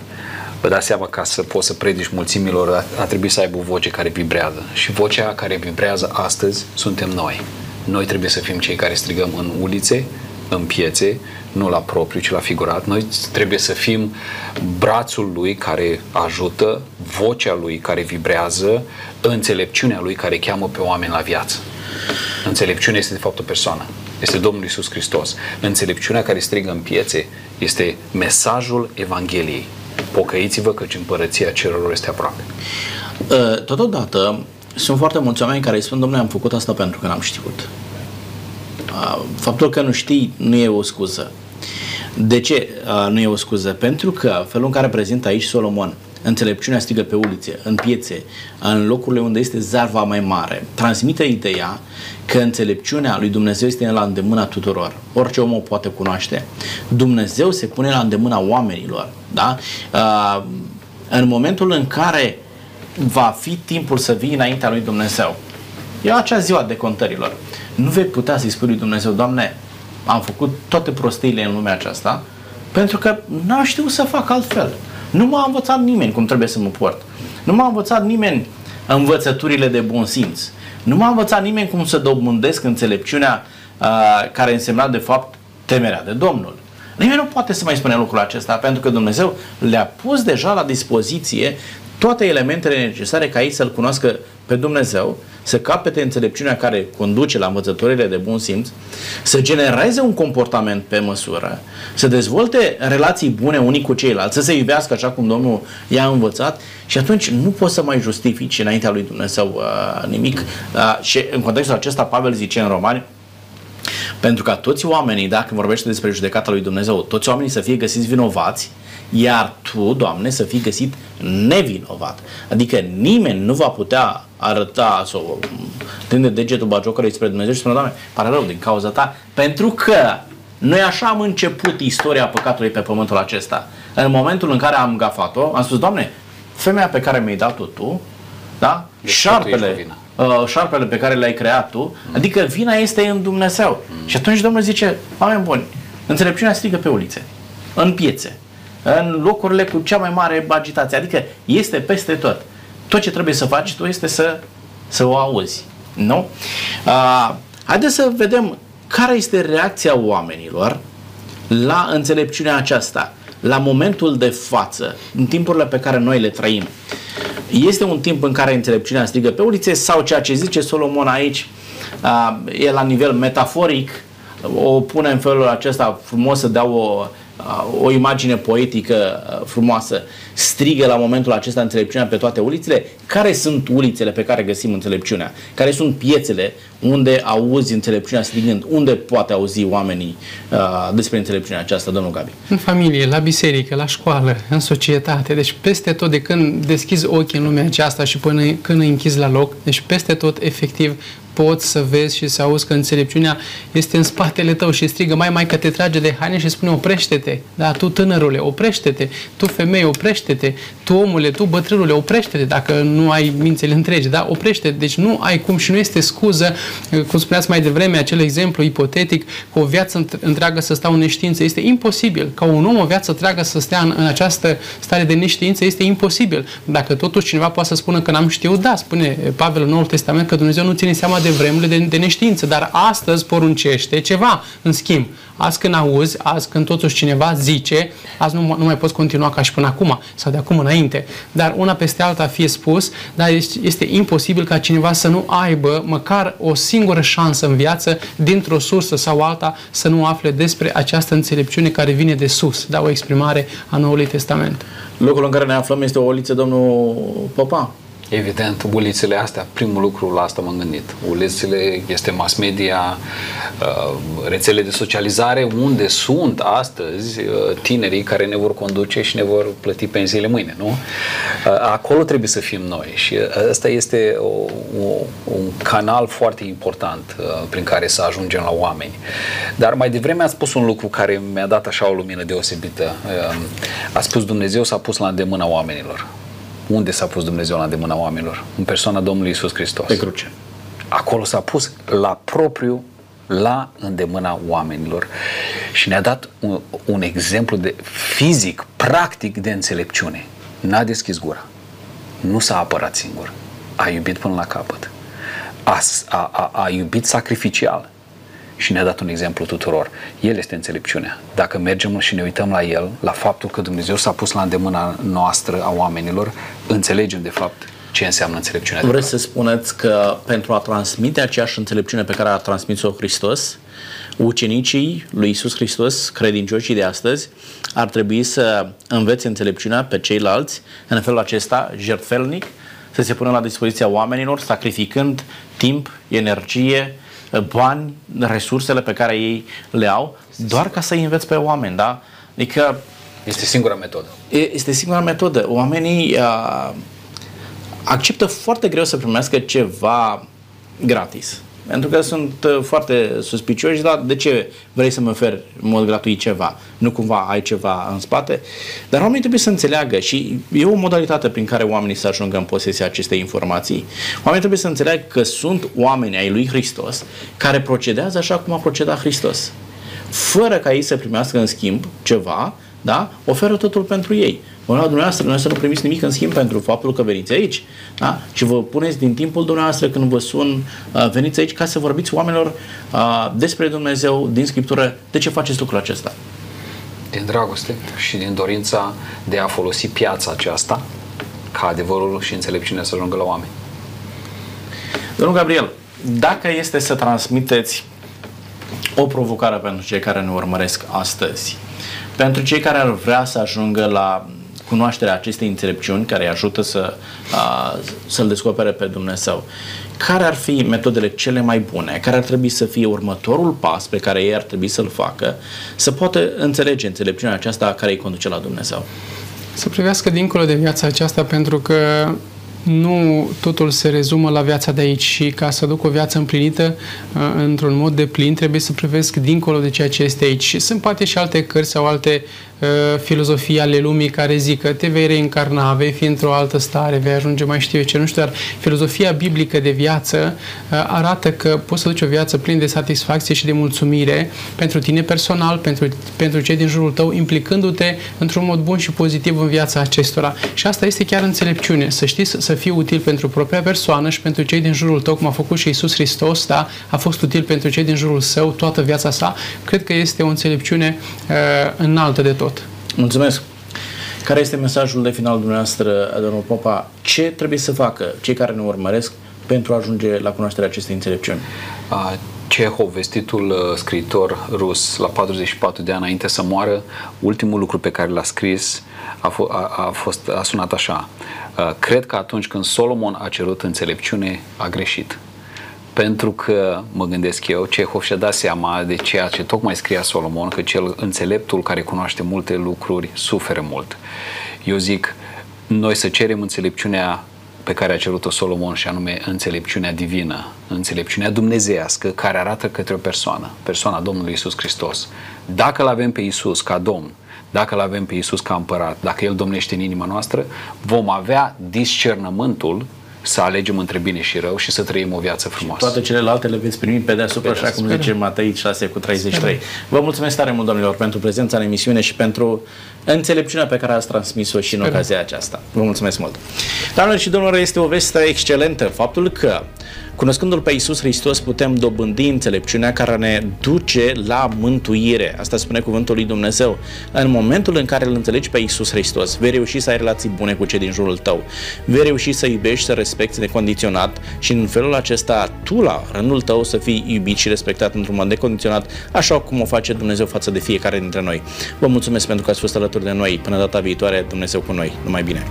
Vă dați seama, ca să poți să predici mulțimilor, a, a trebuit să aibă o voce care vibrează. Și vocea care vibrează astăzi suntem noi. Noi trebuie să fim cei care strigăm în ulițe, în piețe, nu la propriu, ci la figurat. Noi trebuie să fim brațul lui care ajută, vocea lui care vibrează, înțelepciunea lui care cheamă pe oameni la viață. Înțelepciunea este de fapt o persoană. Este Domnul Isus Hristos. Înțelepciunea care strigă în piețe este mesajul Evangheliei. Pocăiți-vă căci împărăția cerurilor este aproape. Ă, totodată, sunt foarte mulți oameni care îi spun, domnule, am făcut asta pentru că n-am știut. Faptul că nu știi nu e o scuză. De ce nu e o scuză? Pentru că felul în care prezintă aici Solomon, înțelepciunea strigă pe ulițe, în piețe, în locurile unde este zarva mai mare, transmite ideea că înțelepciunea lui Dumnezeu este la îndemâna tuturor. Orice om o poate cunoaște. Dumnezeu se pune la îndemâna oamenilor. Da? În momentul în care va fi timpul să vii înaintea lui Dumnezeu, e acea ziua de contărilor nu vei putea să-i spui lui Dumnezeu, Doamne, am făcut toate prostiile în lumea aceasta pentru că n-am știut să fac altfel. Nu m-a învățat nimeni cum trebuie să mă port. Nu m-a învățat nimeni învățăturile de bun simț. Nu m-a învățat nimeni cum să dobândesc înțelepciunea uh, care însemna de fapt temerea de Domnul. Nimeni nu poate să mai spune lucrul acesta pentru că Dumnezeu le-a pus deja la dispoziție toate elementele necesare ca ei să-L cunoască pe Dumnezeu să capete înțelepciunea care conduce la învățătorile de bun simț, să genereze un comportament pe măsură, să dezvolte relații bune unii cu ceilalți, să se iubească așa cum Domnul i-a învățat și atunci nu poți să mai justifici înaintea lui Dumnezeu uh, nimic. Uh, și în contextul acesta Pavel zice în Romani, pentru ca toți oamenii, dacă vorbește despre judecata lui Dumnezeu, toți oamenii să fie găsiți vinovați, iar tu, Doamne, să fii găsit nevinovat. Adică nimeni nu va putea arăta sau tinde degetul bagiocărului spre Dumnezeu și spune, Doamne, pare rău din cauza ta, pentru că noi așa am început istoria păcatului pe pământul acesta. În momentul în care am gafat-o, am spus, Doamne, femeia pe care mi-ai dat-o tu, da? șarpele, uh, șarpele pe care l-ai creat tu, mm. adică vina este în Dumnezeu. Mm. Și atunci Domnul zice, oameni buni, înțelepciunea strigă pe ulițe, în piețe, în locurile cu cea mai mare agitație, adică este peste tot. Tot ce trebuie să faci tu este să, să o auzi. Nu? Uh, haideți să vedem care este reacția oamenilor la înțelepciunea aceasta, la momentul de față, în timpurile pe care noi le trăim. Este un timp în care înțelepciunea strigă pe ulițe sau ceea ce zice Solomon aici uh, e la nivel metaforic, o pune în felul acesta frumos să dea o, uh, o imagine poetică uh, frumoasă. Strigă la momentul acesta înțelepciunea pe toate ulițele? Care sunt ulițele pe care găsim înțelepciunea? Care sunt piețele unde auzi înțelepciunea strigând? Unde poate auzi oamenii uh, despre înțelepciunea aceasta, domnul Gabi? În familie, la biserică, la școală, în societate. Deci peste tot, de când deschizi ochii în lumea aceasta și până când îi închizi la loc, deci peste tot, efectiv, poți să vezi și să auzi că înțelepciunea este în spatele tău și strigă mai mai că te trage de haine și spune oprește-te, da, tu tânărule, oprește-te, tu femeie, oprește-te, tu omule, tu bătrânule, oprește-te dacă nu ai mințele întregi, da, oprește Deci nu ai cum și nu este scuză, cum spuneați mai devreme, acel exemplu ipotetic, cu o viață întreagă să stau în neștiință. Este imposibil ca un om o viață întreagă să stea în, în această stare de neștiință, este imposibil. Dacă totuși cineva poate să spună că n-am știut, da, spune Pavel în Noul Testament că Dumnezeu nu ține seama de vremurile de, de neștiință, dar astăzi poruncește ceva, în schimb. Azi când auzi, azi când totuși cineva zice, azi nu, nu mai poți continua ca și până acum sau de acum înainte. Dar una peste alta fie spus, dar este, este imposibil ca cineva să nu aibă măcar o singură șansă în viață, dintr-o sursă sau alta, să nu afle despre această înțelepciune care vine de sus, da, o exprimare a Noului Testament. Locul în care ne aflăm este o oliță, domnul Popa. Evident, ulițele astea, primul lucru la asta m-am gândit. Ulițele este mass media, uh, rețele de socializare unde sunt astăzi uh, tinerii care ne vor conduce și ne vor plăti pensiile mâine, nu? Uh, acolo trebuie să fim noi și ăsta este o, o, un canal foarte important prin care să ajungem la oameni. Dar mai devreme a spus un lucru care mi-a dat așa o lumină deosebită. A spus Dumnezeu s-a pus la îndemâna oamenilor. Unde s-a pus Dumnezeu la îndemâna oamenilor? În persoana Domnului Isus Hristos. Pe cruce. Acolo s-a pus la propriu la îndemâna oamenilor și ne-a dat un, un exemplu de fizic, practic de înțelepciune. N-a deschis gura. Nu s-a apărat singur. A iubit până la capăt. A, a, a, a iubit sacrificial și ne-a dat un exemplu tuturor. El este înțelepciunea. Dacă mergem și ne uităm la el, la faptul că Dumnezeu s-a pus la îndemâna noastră a oamenilor, înțelegem de fapt ce înseamnă înțelepciunea. Vreți să spuneți că pentru a transmite aceeași înțelepciune pe care a transmis-o Hristos, ucenicii lui Isus Hristos, credincioșii de astăzi, ar trebui să învețe înțelepciunea pe ceilalți în felul acesta, jertfelnic, să se pună la dispoziția oamenilor, sacrificând timp, energie, bani, resursele pe care ei le au, doar ca să-i înveți pe oameni, da? Adică... Este singura metodă. Este singura metodă. Oamenii uh, acceptă foarte greu să primească ceva gratis. Pentru că sunt uh, foarte suspicioși, dar de ce vrei să-mi oferi în mod gratuit ceva? Nu cumva ai ceva în spate? Dar oamenii trebuie să înțeleagă și e o modalitate prin care oamenii să ajungă în posesia acestei informații. Oamenii trebuie să înțeleagă că sunt oameni ai lui Hristos care procedează așa cum a procedat Hristos. Fără ca ei să primească în schimb ceva, da? oferă totul pentru ei. Vă dumneavoastră, dumneavoastră nu primiți nimic în schimb pentru faptul că veniți aici. Da? Și vă puneți din timpul dumneavoastră când vă sun, uh, veniți aici ca să vorbiți oamenilor uh, despre Dumnezeu din Scriptură. De ce faceți lucrul acesta? Din dragoste și din dorința de a folosi piața aceasta ca adevărul și înțelepciunea să ajungă la oameni. Domnul Gabriel, dacă este să transmiteți o provocare pentru cei care ne urmăresc astăzi, pentru cei care ar vrea să ajungă la cunoașterea acestei înțelepciuni care îi ajută să, a, să-L descopere pe Dumnezeu. Care ar fi metodele cele mai bune? Care ar trebui să fie următorul pas pe care ei ar trebui să-l facă să poată înțelege înțelepciunea aceasta care îi conduce la Dumnezeu? Să privească dincolo de viața aceasta pentru că nu totul se rezumă la viața de aici și ca să duc o viață împlinită uh, într-un mod de plin, trebuie să privesc dincolo de ceea ce este aici. Și sunt poate și alte cărți sau alte Uh, filozofii ale lumii care zic că te vei reîncarna, vei fi într-o altă stare, vei ajunge mai știu eu ce, nu știu, dar filozofia biblică de viață uh, arată că poți să duci o viață plin de satisfacție și de mulțumire pentru tine personal, pentru, pentru cei din jurul tău, implicându-te într-un mod bun și pozitiv în viața acestora. Și asta este chiar înțelepciune, să știi să fii util pentru propria persoană și pentru cei din jurul tău, cum a făcut și Isus Hristos, da? a fost util pentru cei din jurul său toată viața sa. Cred că este o înțelepciune uh, înaltă de tot. Mulțumesc! Care este mesajul de final dumneavoastră, domnul Popa? Ce trebuie să facă cei care ne urmăresc pentru a ajunge la cunoașterea acestei înțelepciuni? Cehov, vestitul uh, scriitor rus, la 44 de ani înainte să moară, ultimul lucru pe care l-a scris a, f- a, a, fost, a sunat așa. Uh, cred că atunci când Solomon a cerut înțelepciune, a greșit. Pentru că, mă gândesc eu, Cehov și-a dat seama de ceea ce tocmai scria Solomon, că cel înțeleptul care cunoaște multe lucruri suferă mult. Eu zic, noi să cerem înțelepciunea pe care a cerut-o Solomon și anume înțelepciunea divină, înțelepciunea dumnezeiască care arată către o persoană, persoana Domnului Isus Hristos. Dacă îl avem pe Isus ca Domn, dacă îl avem pe Isus ca împărat, dacă El domnește în inima noastră, vom avea discernământul să alegem între bine și rău și să trăim o viață frumoasă. Toate celelalte le veți primi pe deasupra, așa cum zice Matei 6 cu 33. Vă mulțumesc tare mult, domnilor, pentru prezența în emisiune și pentru înțelepciunea pe care ați transmis-o și în ocazia aceasta. Vă mulțumesc mult. Doamnelor și domnilor, este o veste excelentă. Faptul că Cunoscându-L pe Iisus Hristos putem dobândi înțelepciunea care ne duce la mântuire. Asta spune cuvântul lui Dumnezeu. În momentul în care îl înțelegi pe Iisus Hristos, vei reuși să ai relații bune cu cei din jurul tău. Vei reuși să iubești, să respecti necondiționat și în felul acesta tu la rândul tău să fii iubit și respectat într-un mod necondiționat, așa cum o face Dumnezeu față de fiecare dintre noi. Vă mulțumesc pentru că ați fost alături de noi. Până data viitoare, Dumnezeu cu noi. Numai bine!